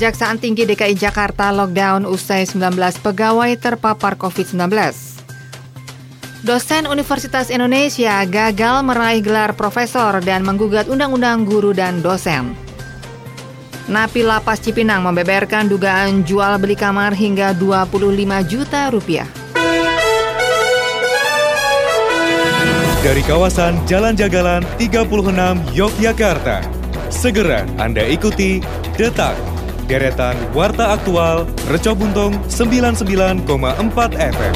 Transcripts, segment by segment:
Kejaksaan Tinggi DKI Jakarta lockdown usai 19 pegawai terpapar COVID-19. Dosen Universitas Indonesia gagal meraih gelar profesor dan menggugat Undang-Undang Guru dan Dosen. Napi Lapas Cipinang membeberkan dugaan jual beli kamar hingga 25 juta rupiah. Dari kawasan Jalan Jagalan 36 Yogyakarta, segera Anda ikuti Detak deretan Warta Aktual Reco Buntung 99,4 FM.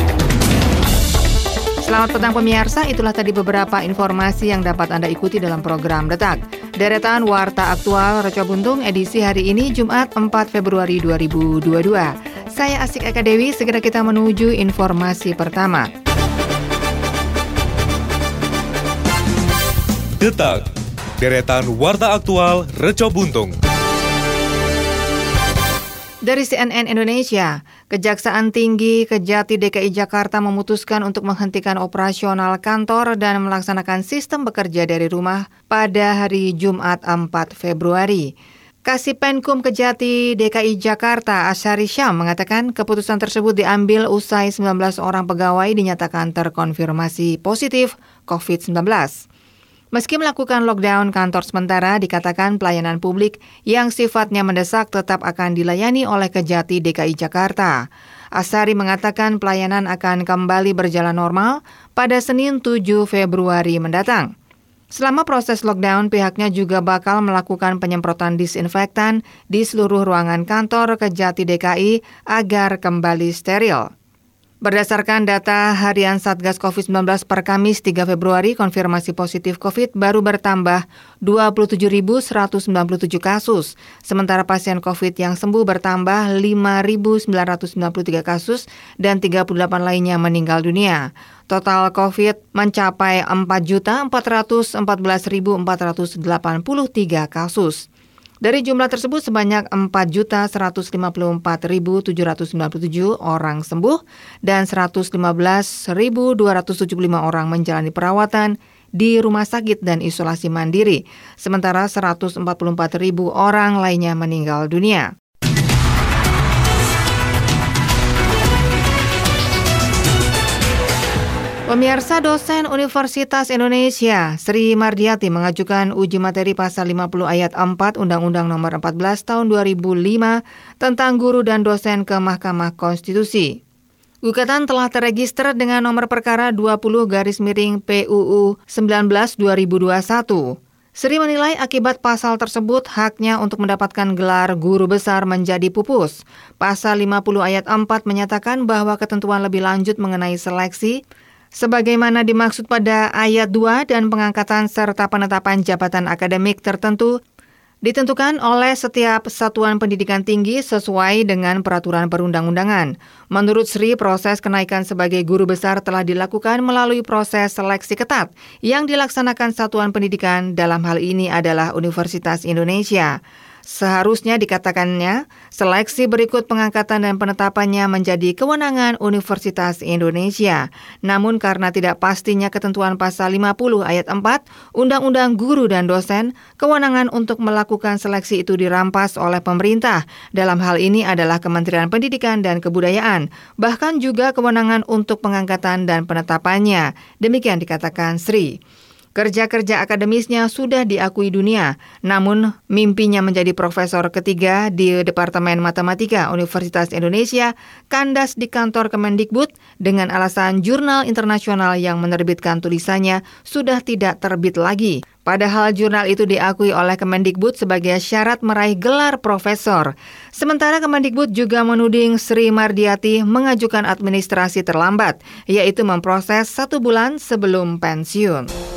Selamat petang pemirsa, itulah tadi beberapa informasi yang dapat Anda ikuti dalam program Detak. Deretan Warta Aktual Reco Buntung edisi hari ini Jumat 4 Februari 2022. Saya Asik Eka Dewi, segera kita menuju informasi pertama. Detak, deretan Warta Aktual Reco Buntung. Dari CNN Indonesia, Kejaksaan Tinggi Kejati DKI Jakarta memutuskan untuk menghentikan operasional kantor dan melaksanakan sistem bekerja dari rumah pada hari Jumat 4 Februari. Kasih Penkum Kejati DKI Jakarta Asyari Syam mengatakan keputusan tersebut diambil usai 19 orang pegawai dinyatakan terkonfirmasi positif COVID-19. Meski melakukan lockdown kantor sementara, dikatakan pelayanan publik yang sifatnya mendesak tetap akan dilayani oleh Kejati DKI Jakarta. Asari mengatakan pelayanan akan kembali berjalan normal pada Senin 7 Februari mendatang. Selama proses lockdown, pihaknya juga bakal melakukan penyemprotan disinfektan di seluruh ruangan kantor Kejati DKI agar kembali steril. Berdasarkan data harian Satgas COVID-19 per Kamis 3 Februari, konfirmasi positif COVID baru bertambah 27.197 kasus. Sementara pasien COVID yang sembuh bertambah 5.993 kasus dan 38 lainnya meninggal dunia. Total COVID mencapai 4.414.483 kasus. Dari jumlah tersebut sebanyak 4.154.797 orang sembuh dan 115.275 orang menjalani perawatan di rumah sakit dan isolasi mandiri, sementara 144.000 orang lainnya meninggal dunia. Pemirsa dosen Universitas Indonesia Sri Mardiati mengajukan uji materi pasal 50 ayat 4 Undang-Undang Nomor 14 Tahun 2005 tentang guru dan dosen ke Mahkamah Konstitusi. Gugatan telah terregister dengan nomor perkara 20 garis miring PUU 19 2021. Sri menilai akibat pasal tersebut haknya untuk mendapatkan gelar guru besar menjadi pupus. Pasal 50 ayat 4 menyatakan bahwa ketentuan lebih lanjut mengenai seleksi sebagaimana dimaksud pada ayat 2 dan pengangkatan serta penetapan jabatan akademik tertentu ditentukan oleh setiap satuan pendidikan tinggi sesuai dengan peraturan perundang-undangan. Menurut Sri, proses kenaikan sebagai guru besar telah dilakukan melalui proses seleksi ketat yang dilaksanakan satuan pendidikan dalam hal ini adalah Universitas Indonesia. Seharusnya dikatakannya, seleksi berikut pengangkatan dan penetapannya menjadi kewenangan Universitas Indonesia. Namun karena tidak pastinya ketentuan pasal 50 ayat 4 Undang-Undang Guru dan Dosen, kewenangan untuk melakukan seleksi itu dirampas oleh pemerintah. Dalam hal ini adalah Kementerian Pendidikan dan Kebudayaan, bahkan juga kewenangan untuk pengangkatan dan penetapannya. Demikian dikatakan Sri. Kerja-kerja akademisnya sudah diakui dunia, namun mimpinya menjadi profesor ketiga di Departemen Matematika Universitas Indonesia kandas di kantor Kemendikbud dengan alasan jurnal internasional yang menerbitkan tulisannya sudah tidak terbit lagi. Padahal jurnal itu diakui oleh Kemendikbud sebagai syarat meraih gelar profesor. Sementara Kemendikbud juga menuding Sri Mardiati mengajukan administrasi terlambat, yaitu memproses satu bulan sebelum pensiun.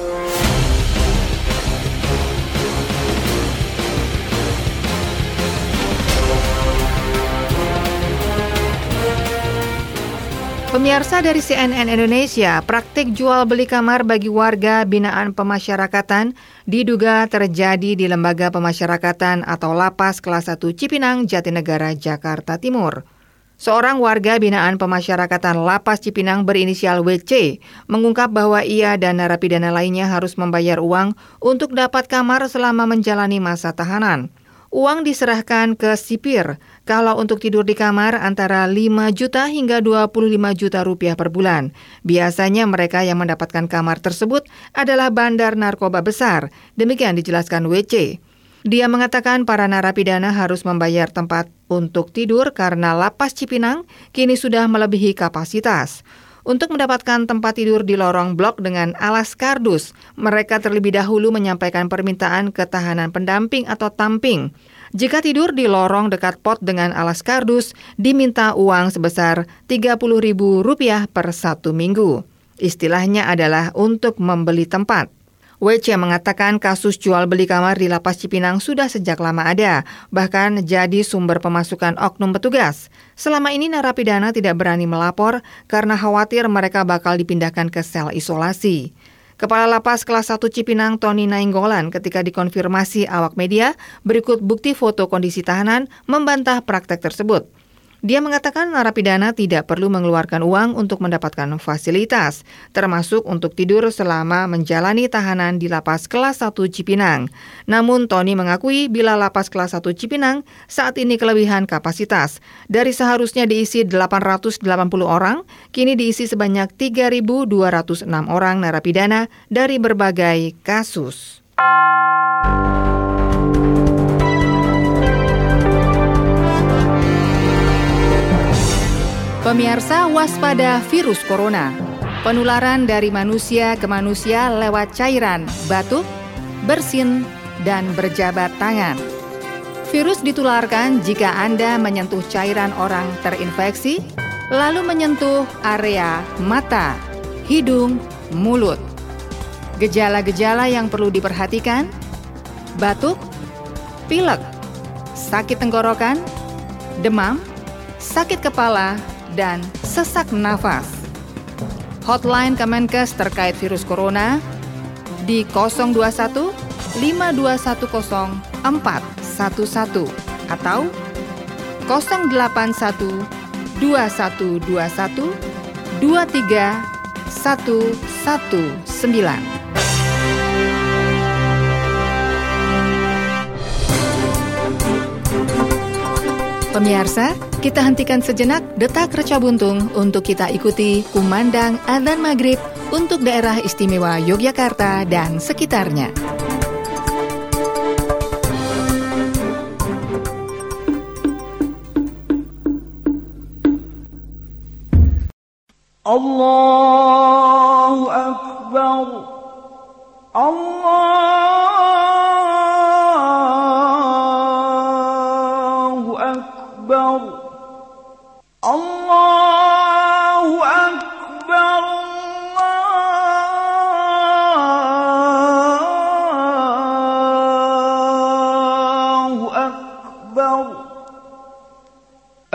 Pemirsa dari CNN Indonesia, praktik jual beli kamar bagi warga binaan pemasyarakatan diduga terjadi di Lembaga Pemasyarakatan atau Lapas Kelas 1 Cipinang, Jatinegara, Jakarta Timur. Seorang warga binaan pemasyarakatan Lapas Cipinang berinisial WC mengungkap bahwa ia dan narapidana lainnya harus membayar uang untuk dapat kamar selama menjalani masa tahanan. Uang diserahkan ke sipir kalau untuk tidur di kamar antara 5 juta hingga 25 juta rupiah per bulan. Biasanya mereka yang mendapatkan kamar tersebut adalah bandar narkoba besar. Demikian dijelaskan WC. Dia mengatakan para narapidana harus membayar tempat untuk tidur karena lapas Cipinang kini sudah melebihi kapasitas. Untuk mendapatkan tempat tidur di lorong blok dengan alas kardus, mereka terlebih dahulu menyampaikan permintaan ketahanan pendamping atau tamping. Jika tidur di lorong dekat pot dengan alas kardus, diminta uang sebesar Rp30.000 per satu minggu. Istilahnya adalah untuk membeli tempat. WC mengatakan kasus jual beli kamar di Lapas Cipinang sudah sejak lama ada, bahkan jadi sumber pemasukan oknum petugas. Selama ini narapidana tidak berani melapor karena khawatir mereka bakal dipindahkan ke sel isolasi. Kepala Lapas kelas 1 Cipinang Tony Nainggolan ketika dikonfirmasi awak media berikut bukti foto kondisi tahanan membantah praktek tersebut. Dia mengatakan narapidana tidak perlu mengeluarkan uang untuk mendapatkan fasilitas, termasuk untuk tidur selama menjalani tahanan di lapas kelas 1 Cipinang. Namun Tony mengakui bila lapas kelas 1 Cipinang saat ini kelebihan kapasitas. Dari seharusnya diisi 880 orang, kini diisi sebanyak 3.206 orang narapidana dari berbagai kasus. Pemirsa waspada virus corona. Penularan dari manusia ke manusia lewat cairan, batuk, bersin, dan berjabat tangan. Virus ditularkan jika Anda menyentuh cairan orang terinfeksi, lalu menyentuh area mata, hidung, mulut. Gejala-gejala yang perlu diperhatikan: batuk, pilek, sakit tenggorokan, demam, sakit kepala, dan sesak nafas. Hotline Kemenkes terkait virus corona di 021 5210 411 atau 081 2121 23119. Pemirsa, kita hentikan sejenak detak reca buntung untuk kita ikuti kumandang adzan maghrib untuk daerah istimewa Yogyakarta dan sekitarnya. Allahu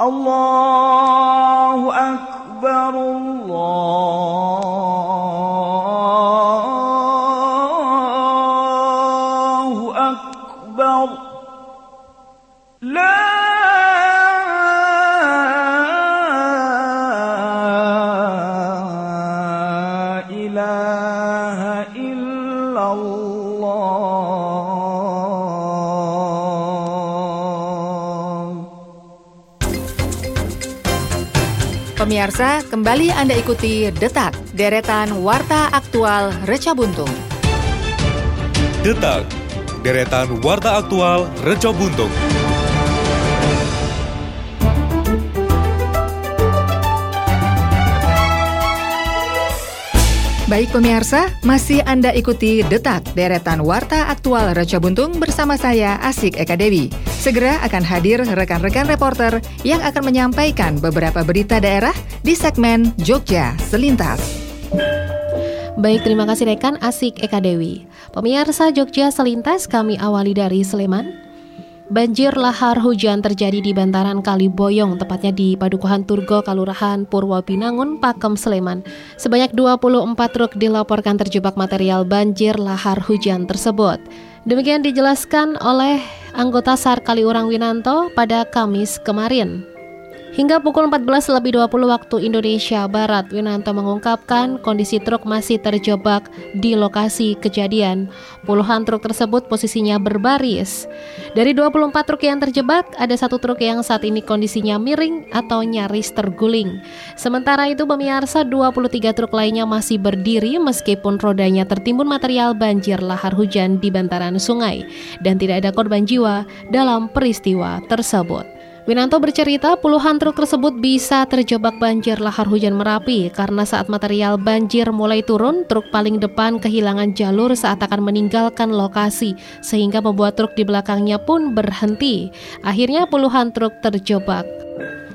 الله Pemirsa, kembali Anda ikuti Detak, deretan Warta Aktual Reca Buntung. Detak, deretan warta aktual Reco Buntung. Baik pemirsa, masih Anda ikuti Detak, deretan Warta Aktual Reca Buntung bersama saya Asik Eka Dewi. Segera akan hadir rekan-rekan reporter yang akan menyampaikan beberapa berita daerah di segmen Jogja Selintas. Baik, terima kasih rekan Asik Eka Dewi. Pemirsa Jogja Selintas kami awali dari Sleman. Banjir lahar hujan terjadi di bantaran Kali Boyong, tepatnya di Padukuhan Turgo, Kalurahan Purwobinangun, Pakem, Sleman. Sebanyak 24 truk dilaporkan terjebak material banjir lahar hujan tersebut. Demikian dijelaskan oleh anggota SAR Kaliurang Winanto pada Kamis kemarin. Hingga pukul 14 lebih 20 waktu Indonesia Barat, Winanto mengungkapkan kondisi truk masih terjebak di lokasi kejadian. Puluhan truk tersebut posisinya berbaris. Dari 24 truk yang terjebak, ada satu truk yang saat ini kondisinya miring atau nyaris terguling. Sementara itu pemirsa 23 truk lainnya masih berdiri meskipun rodanya tertimbun material banjir lahar hujan di bantaran sungai dan tidak ada korban jiwa dalam peristiwa tersebut. Winanto bercerita puluhan truk tersebut bisa terjebak banjir lahar hujan Merapi karena saat material banjir mulai turun, truk paling depan kehilangan jalur saat akan meninggalkan lokasi sehingga membuat truk di belakangnya pun berhenti. Akhirnya puluhan truk terjebak.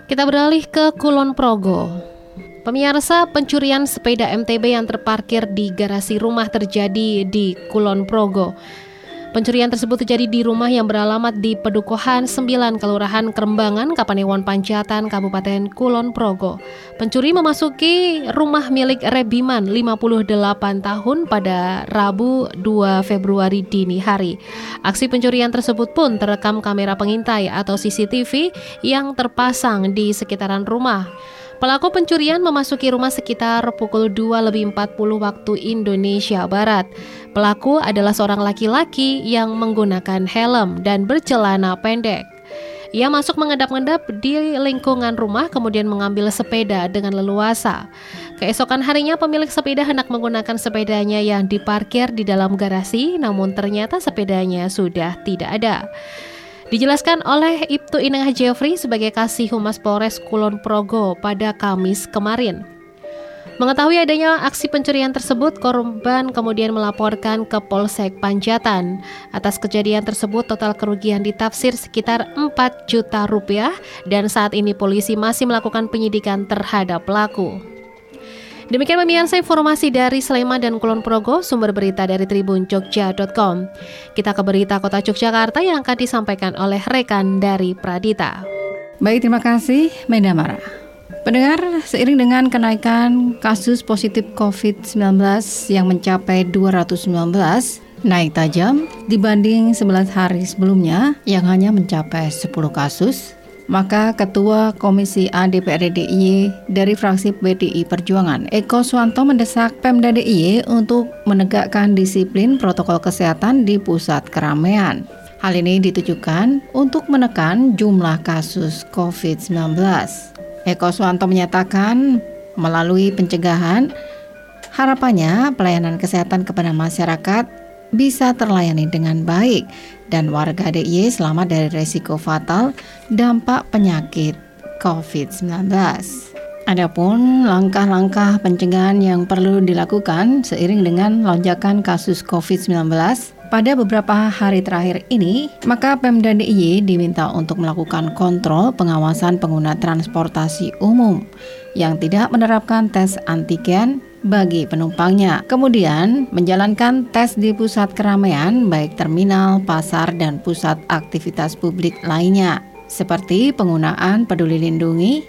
Kita beralih ke Kulon Progo. Pemirsa, pencurian sepeda MTB yang terparkir di garasi rumah terjadi di Kulon Progo. Pencurian tersebut terjadi di rumah yang beralamat di Pedukuhan 9 Kelurahan Kerembangan, Kapanewon Pancatan, Kabupaten Kulon Progo. Pencuri memasuki rumah milik Rebiman 58 tahun pada Rabu 2 Februari dini hari. Aksi pencurian tersebut pun terekam kamera pengintai atau CCTV yang terpasang di sekitaran rumah. Pelaku pencurian memasuki rumah sekitar pukul 2 lebih 40 waktu Indonesia Barat. Pelaku adalah seorang laki-laki yang menggunakan helm dan bercelana pendek. Ia masuk mengedap-ngedap di lingkungan rumah kemudian mengambil sepeda dengan leluasa. Keesokan harinya pemilik sepeda hendak menggunakan sepedanya yang diparkir di dalam garasi namun ternyata sepedanya sudah tidak ada. Dijelaskan oleh Ibtu Ineng Jeffrey sebagai Kasih Humas Polres Kulon Progo pada Kamis kemarin. Mengetahui adanya aksi pencurian tersebut, korban kemudian melaporkan ke Polsek Panjatan. Atas kejadian tersebut, total kerugian ditafsir sekitar 4 juta rupiah dan saat ini polisi masih melakukan penyidikan terhadap pelaku. Demikian pemirsa informasi dari Sleman dan Kulon Progo, sumber berita dari tribunjogja.com. Kita ke berita kota Yogyakarta yang akan disampaikan oleh rekan dari Pradita. Baik, terima kasih Mendamara. Pendengar, seiring dengan kenaikan kasus positif COVID-19 yang mencapai 219, naik tajam dibanding 11 hari sebelumnya yang hanya mencapai 10 kasus, maka Ketua Komisi A DPRD DIY dari fraksi PDI Perjuangan, Eko Swanto mendesak Pemda DIY untuk menegakkan disiplin protokol kesehatan di pusat keramaian. Hal ini ditujukan untuk menekan jumlah kasus COVID-19. Eko Swanto menyatakan melalui pencegahan Harapannya pelayanan kesehatan kepada masyarakat bisa terlayani dengan baik dan warga DIY selamat dari resiko fatal dampak penyakit COVID-19. Adapun langkah-langkah pencegahan yang perlu dilakukan seiring dengan lonjakan kasus COVID-19 pada beberapa hari terakhir ini, maka Pemda DIY diminta untuk melakukan kontrol pengawasan pengguna transportasi umum yang tidak menerapkan tes antigen bagi penumpangnya. Kemudian, menjalankan tes di pusat keramaian baik terminal, pasar, dan pusat aktivitas publik lainnya, seperti penggunaan peduli lindungi.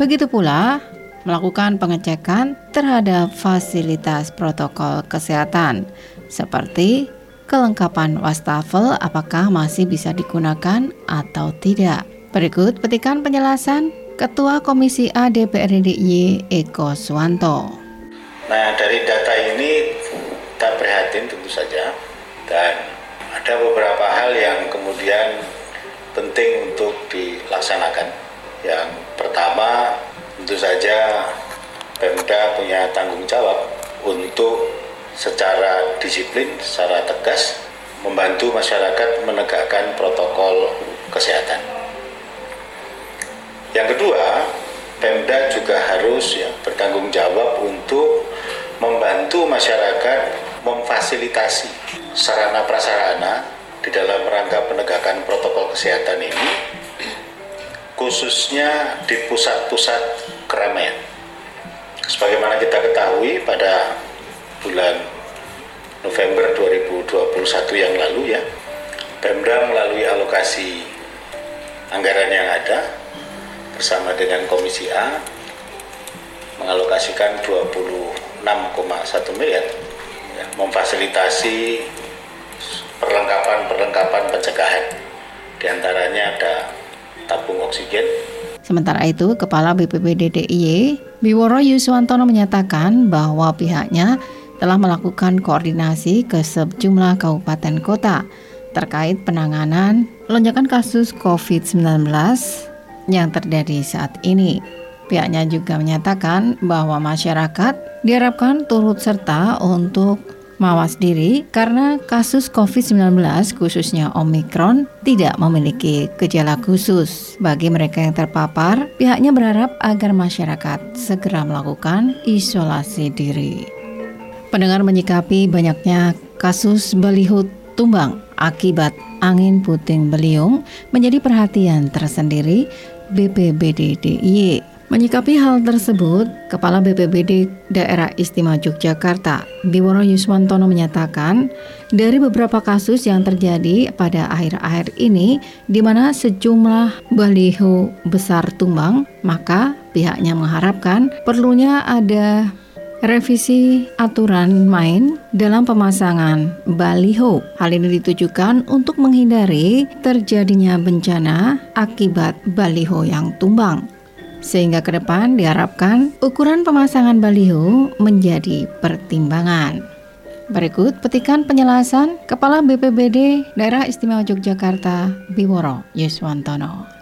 Begitu pula melakukan pengecekan terhadap fasilitas protokol kesehatan, seperti kelengkapan wastafel apakah masih bisa digunakan atau tidak. Berikut petikan penjelasan Ketua Komisi A DPRD Eko Swanto. Nah dari data ini kita prihatin tentu saja dan ada beberapa hal yang kemudian penting untuk dilaksanakan. Yang pertama tentu saja Pemda punya tanggung jawab untuk secara disiplin, secara tegas membantu masyarakat menegakkan protokol kesehatan. Yang kedua, Pemda juga harus ya, bertanggung jawab untuk membantu masyarakat memfasilitasi sarana prasarana di dalam rangka penegakan protokol kesehatan ini khususnya di pusat-pusat keramaian. Sebagaimana kita ketahui pada bulan November 2021 yang lalu ya Pemda melalui alokasi anggaran yang ada bersama dengan Komisi A mengalokasikan 26,1 miliar ya, memfasilitasi perlengkapan-perlengkapan pencegahan. Di antaranya ada tabung oksigen. Sementara itu, Kepala BPBD DIY, Biworo Yuswantono menyatakan bahwa pihaknya telah melakukan koordinasi ke sejumlah kabupaten kota terkait penanganan lonjakan kasus COVID-19 yang terjadi saat ini. Pihaknya juga menyatakan bahwa masyarakat diharapkan turut serta untuk mawas diri karena kasus COVID-19 khususnya Omikron tidak memiliki gejala khusus. Bagi mereka yang terpapar, pihaknya berharap agar masyarakat segera melakukan isolasi diri. Pendengar menyikapi banyaknya kasus baliho tumbang akibat angin puting beliung menjadi perhatian tersendiri BPBD DIY. Menyikapi hal tersebut, Kepala BPBD Daerah Istimewa Yogyakarta, Biworo Yuswantono menyatakan, dari beberapa kasus yang terjadi pada akhir-akhir ini, di mana sejumlah baliho besar tumbang, maka pihaknya mengharapkan perlunya ada Revisi aturan main dalam pemasangan baliho. Hal ini ditujukan untuk menghindari terjadinya bencana akibat baliho yang tumbang. Sehingga ke depan diharapkan ukuran pemasangan baliho menjadi pertimbangan. Berikut petikan penjelasan Kepala BPBD Daerah Istimewa Yogyakarta Biworo Yuswantono.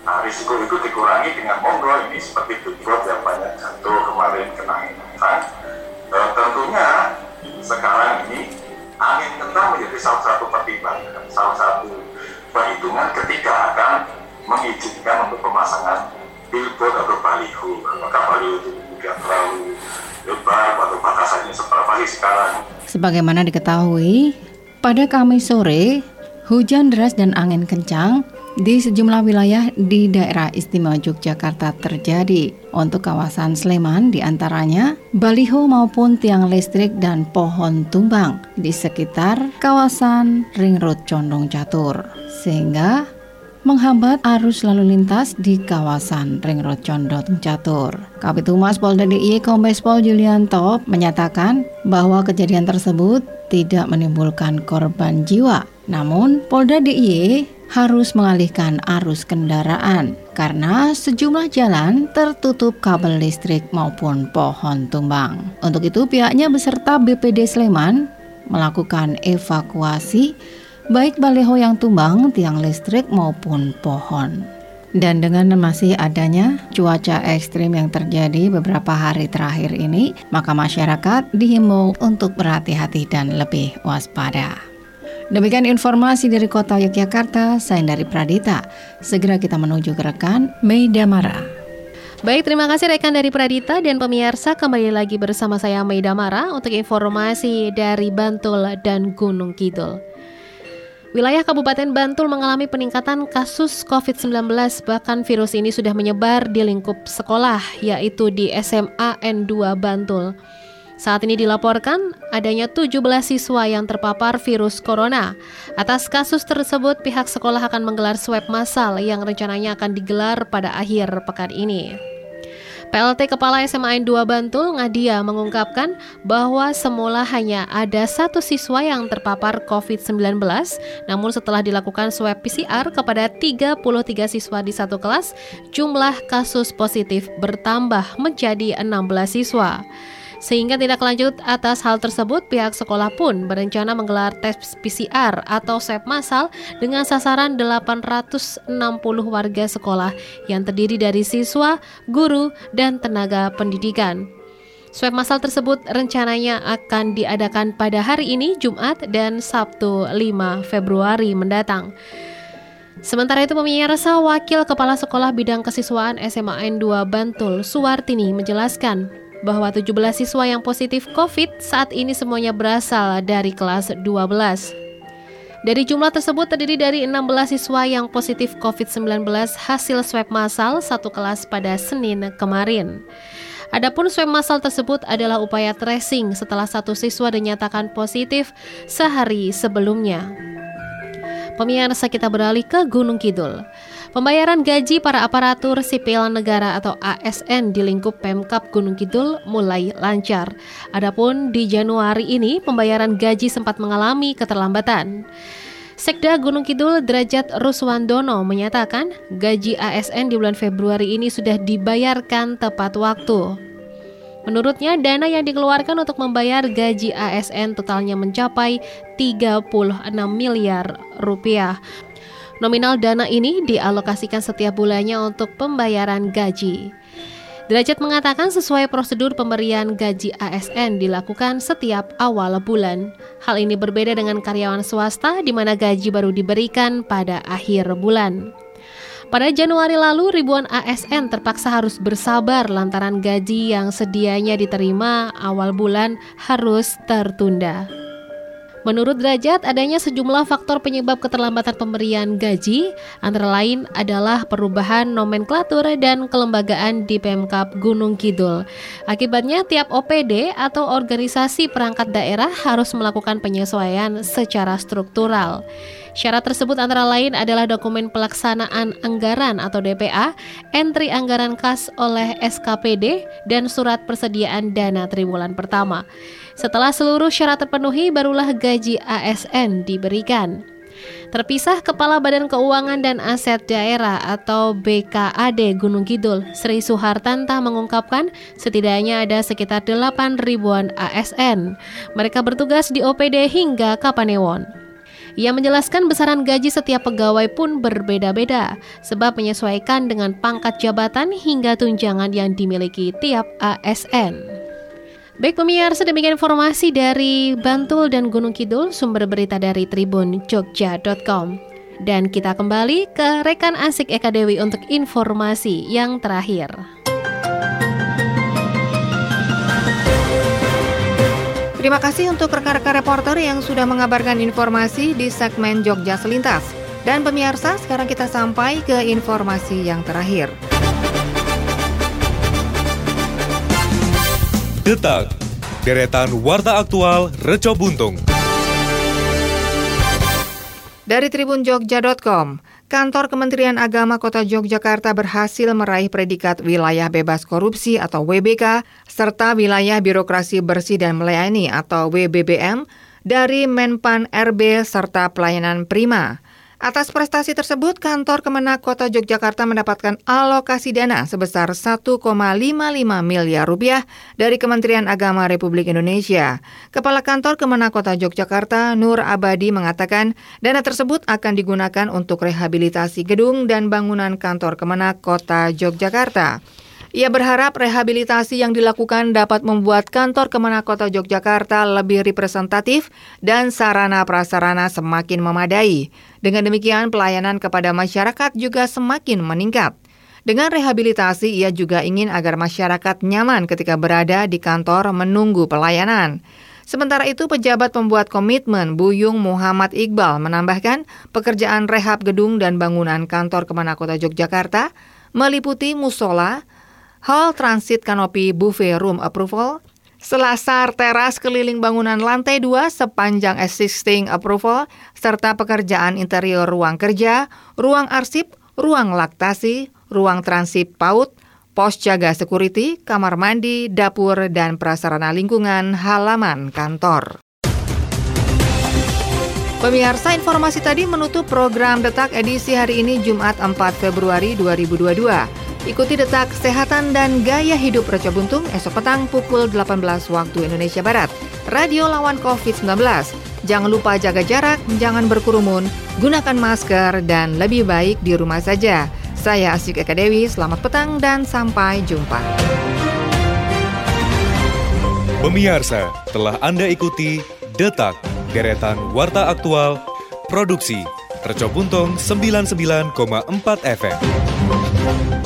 Nah, risiko itu dikurangi dengan monggo ini seperti billboard yang banyak jatuh kemarin kena kencang. Dan tentunya sekarang ini angin kencang menjadi salah satu pertimbangan, salah satu perhitungan ketika akan mengizinkan untuk pemasangan billboard atau baliho. Apakah baliho itu tidak terlalu lebar atau batasannya seberapa sih sekarang? Sebagaimana diketahui, pada Kamis sore, hujan deras dan angin kencang di sejumlah wilayah di daerah istimewa Yogyakarta terjadi. Untuk kawasan Sleman di antaranya baliho maupun tiang listrik dan pohon tumbang di sekitar kawasan Ring Road Condong Catur. Sehingga menghambat arus lalu lintas di kawasan Ring Road Condong Catur. Kabit Humas Polda DIY Kombes Pol Julianto menyatakan bahwa kejadian tersebut tidak menimbulkan korban jiwa. Namun, Polda DIY harus mengalihkan arus kendaraan karena sejumlah jalan tertutup kabel listrik maupun pohon tumbang. Untuk itu pihaknya beserta BPD Sleman melakukan evakuasi baik baleho yang tumbang, tiang listrik maupun pohon. Dan dengan masih adanya cuaca ekstrim yang terjadi beberapa hari terakhir ini, maka masyarakat dihimbau untuk berhati-hati dan lebih waspada. Demikian informasi dari kota Yogyakarta, saya dari Pradita. Segera kita menuju ke rekan Meida Mara. Baik, terima kasih rekan dari Pradita dan pemirsa kembali lagi bersama saya Meida Mara untuk informasi dari Bantul dan Gunung Kidul. Wilayah Kabupaten Bantul mengalami peningkatan kasus COVID-19 bahkan virus ini sudah menyebar di lingkup sekolah yaitu di SMA N2 Bantul. Saat ini dilaporkan adanya 17 siswa yang terpapar virus corona. Atas kasus tersebut pihak sekolah akan menggelar swab massal yang rencananya akan digelar pada akhir pekan ini. PLT Kepala SMA N2 Bantul Ngadia mengungkapkan bahwa semula hanya ada satu siswa yang terpapar COVID-19, namun setelah dilakukan swab PCR kepada 33 siswa di satu kelas, jumlah kasus positif bertambah menjadi 16 siswa. Sehingga tidak lanjut atas hal tersebut, pihak sekolah pun berencana menggelar tes PCR atau swab massal dengan sasaran 860 warga sekolah yang terdiri dari siswa, guru, dan tenaga pendidikan. Swab massal tersebut rencananya akan diadakan pada hari ini Jumat dan Sabtu 5 Februari mendatang. Sementara itu pemirsa Wakil Kepala Sekolah Bidang Kesiswaan SMA N2 Bantul Suwartini menjelaskan bahwa 17 siswa yang positif COVID saat ini semuanya berasal dari kelas 12. Dari jumlah tersebut terdiri dari 16 siswa yang positif COVID-19 hasil swab massal satu kelas pada Senin kemarin. Adapun swab massal tersebut adalah upaya tracing setelah satu siswa dinyatakan positif sehari sebelumnya. Pemirsa kita beralih ke Gunung Kidul. Pembayaran gaji para aparatur sipil negara atau ASN di lingkup Pemkap Gunung Kidul mulai lancar. Adapun di Januari ini pembayaran gaji sempat mengalami keterlambatan. Sekda Gunung Kidul Derajat Ruswandono menyatakan gaji ASN di bulan Februari ini sudah dibayarkan tepat waktu. Menurutnya, dana yang dikeluarkan untuk membayar gaji ASN totalnya mencapai 36 miliar rupiah. Nominal dana ini dialokasikan setiap bulannya untuk pembayaran gaji. Derajat mengatakan sesuai prosedur pemberian gaji ASN dilakukan setiap awal bulan. Hal ini berbeda dengan karyawan swasta di mana gaji baru diberikan pada akhir bulan. Pada Januari lalu, ribuan ASN terpaksa harus bersabar lantaran gaji yang sedianya diterima awal bulan harus tertunda. Menurut Derajat, adanya sejumlah faktor penyebab keterlambatan pemberian gaji, antara lain adalah perubahan nomenklatur dan kelembagaan di Pemkap Gunung Kidul. Akibatnya, tiap OPD atau organisasi perangkat daerah harus melakukan penyesuaian secara struktural. Syarat tersebut antara lain adalah dokumen pelaksanaan anggaran atau DPA, entry anggaran kas oleh SKPD, dan surat persediaan dana triwulan pertama. Setelah seluruh syarat terpenuhi, barulah gaji ASN diberikan. Terpisah Kepala Badan Keuangan dan Aset Daerah atau BKAD Gunung Kidul, Sri Suhartanta mengungkapkan setidaknya ada sekitar 8 ribuan ASN. Mereka bertugas di OPD hingga Kapanewon. Ia menjelaskan besaran gaji setiap pegawai pun berbeda-beda, sebab menyesuaikan dengan pangkat jabatan hingga tunjangan yang dimiliki tiap ASN. Baik pemirsa, demikian informasi dari Bantul dan Gunung Kidul, sumber berita dari Tribun Jogja.com. Dan kita kembali ke rekan asik Eka Dewi untuk informasi yang terakhir. Terima kasih untuk rekan-rekan reporter yang sudah mengabarkan informasi di segmen Jogja Selintas. Dan pemirsa, sekarang kita sampai ke informasi yang terakhir. Detak, deretan warta aktual Reco Buntung. Dari tribunjogja.com, Kantor Kementerian Agama Kota Yogyakarta berhasil meraih predikat wilayah bebas korupsi atau WBK serta wilayah birokrasi bersih dan melayani atau WBBM dari Menpan RB serta pelayanan prima. Atas prestasi tersebut, kantor Kemenak Kota Yogyakarta mendapatkan alokasi dana sebesar 1,55 miliar rupiah dari Kementerian Agama Republik Indonesia. Kepala Kantor Kemenak Kota Yogyakarta, Nur Abadi, mengatakan dana tersebut akan digunakan untuk rehabilitasi gedung dan bangunan kantor Kemenak Kota Yogyakarta. Ia berharap rehabilitasi yang dilakukan dapat membuat kantor Kemenak Kota Yogyakarta lebih representatif dan sarana prasarana semakin memadai. Dengan demikian, pelayanan kepada masyarakat juga semakin meningkat. Dengan rehabilitasi, ia juga ingin agar masyarakat nyaman ketika berada di kantor menunggu pelayanan. Sementara itu, pejabat pembuat komitmen Buyung Muhammad Iqbal menambahkan pekerjaan rehab gedung dan bangunan kantor Kemenak Kota Yogyakarta meliputi musola, hall transit kanopi buffet room approval, selasar teras keliling bangunan lantai 2 sepanjang existing approval, serta pekerjaan interior ruang kerja, ruang arsip, ruang laktasi, ruang transit PAUD, pos jaga security, kamar mandi, dapur, dan prasarana lingkungan halaman kantor. Pemirsa informasi tadi menutup program Detak edisi hari ini Jumat 4 Februari 2022. Ikuti detak kesehatan dan gaya hidup Reca Buntung esok petang pukul 18 waktu Indonesia Barat. Radio lawan COVID-19. Jangan lupa jaga jarak, jangan berkerumun, gunakan masker, dan lebih baik di rumah saja. Saya Asyik Eka Dewi, selamat petang dan sampai jumpa. Pemirsa, telah Anda ikuti Detak, deretan Warta Aktual, Produksi, Reco Buntung 99,4 FM.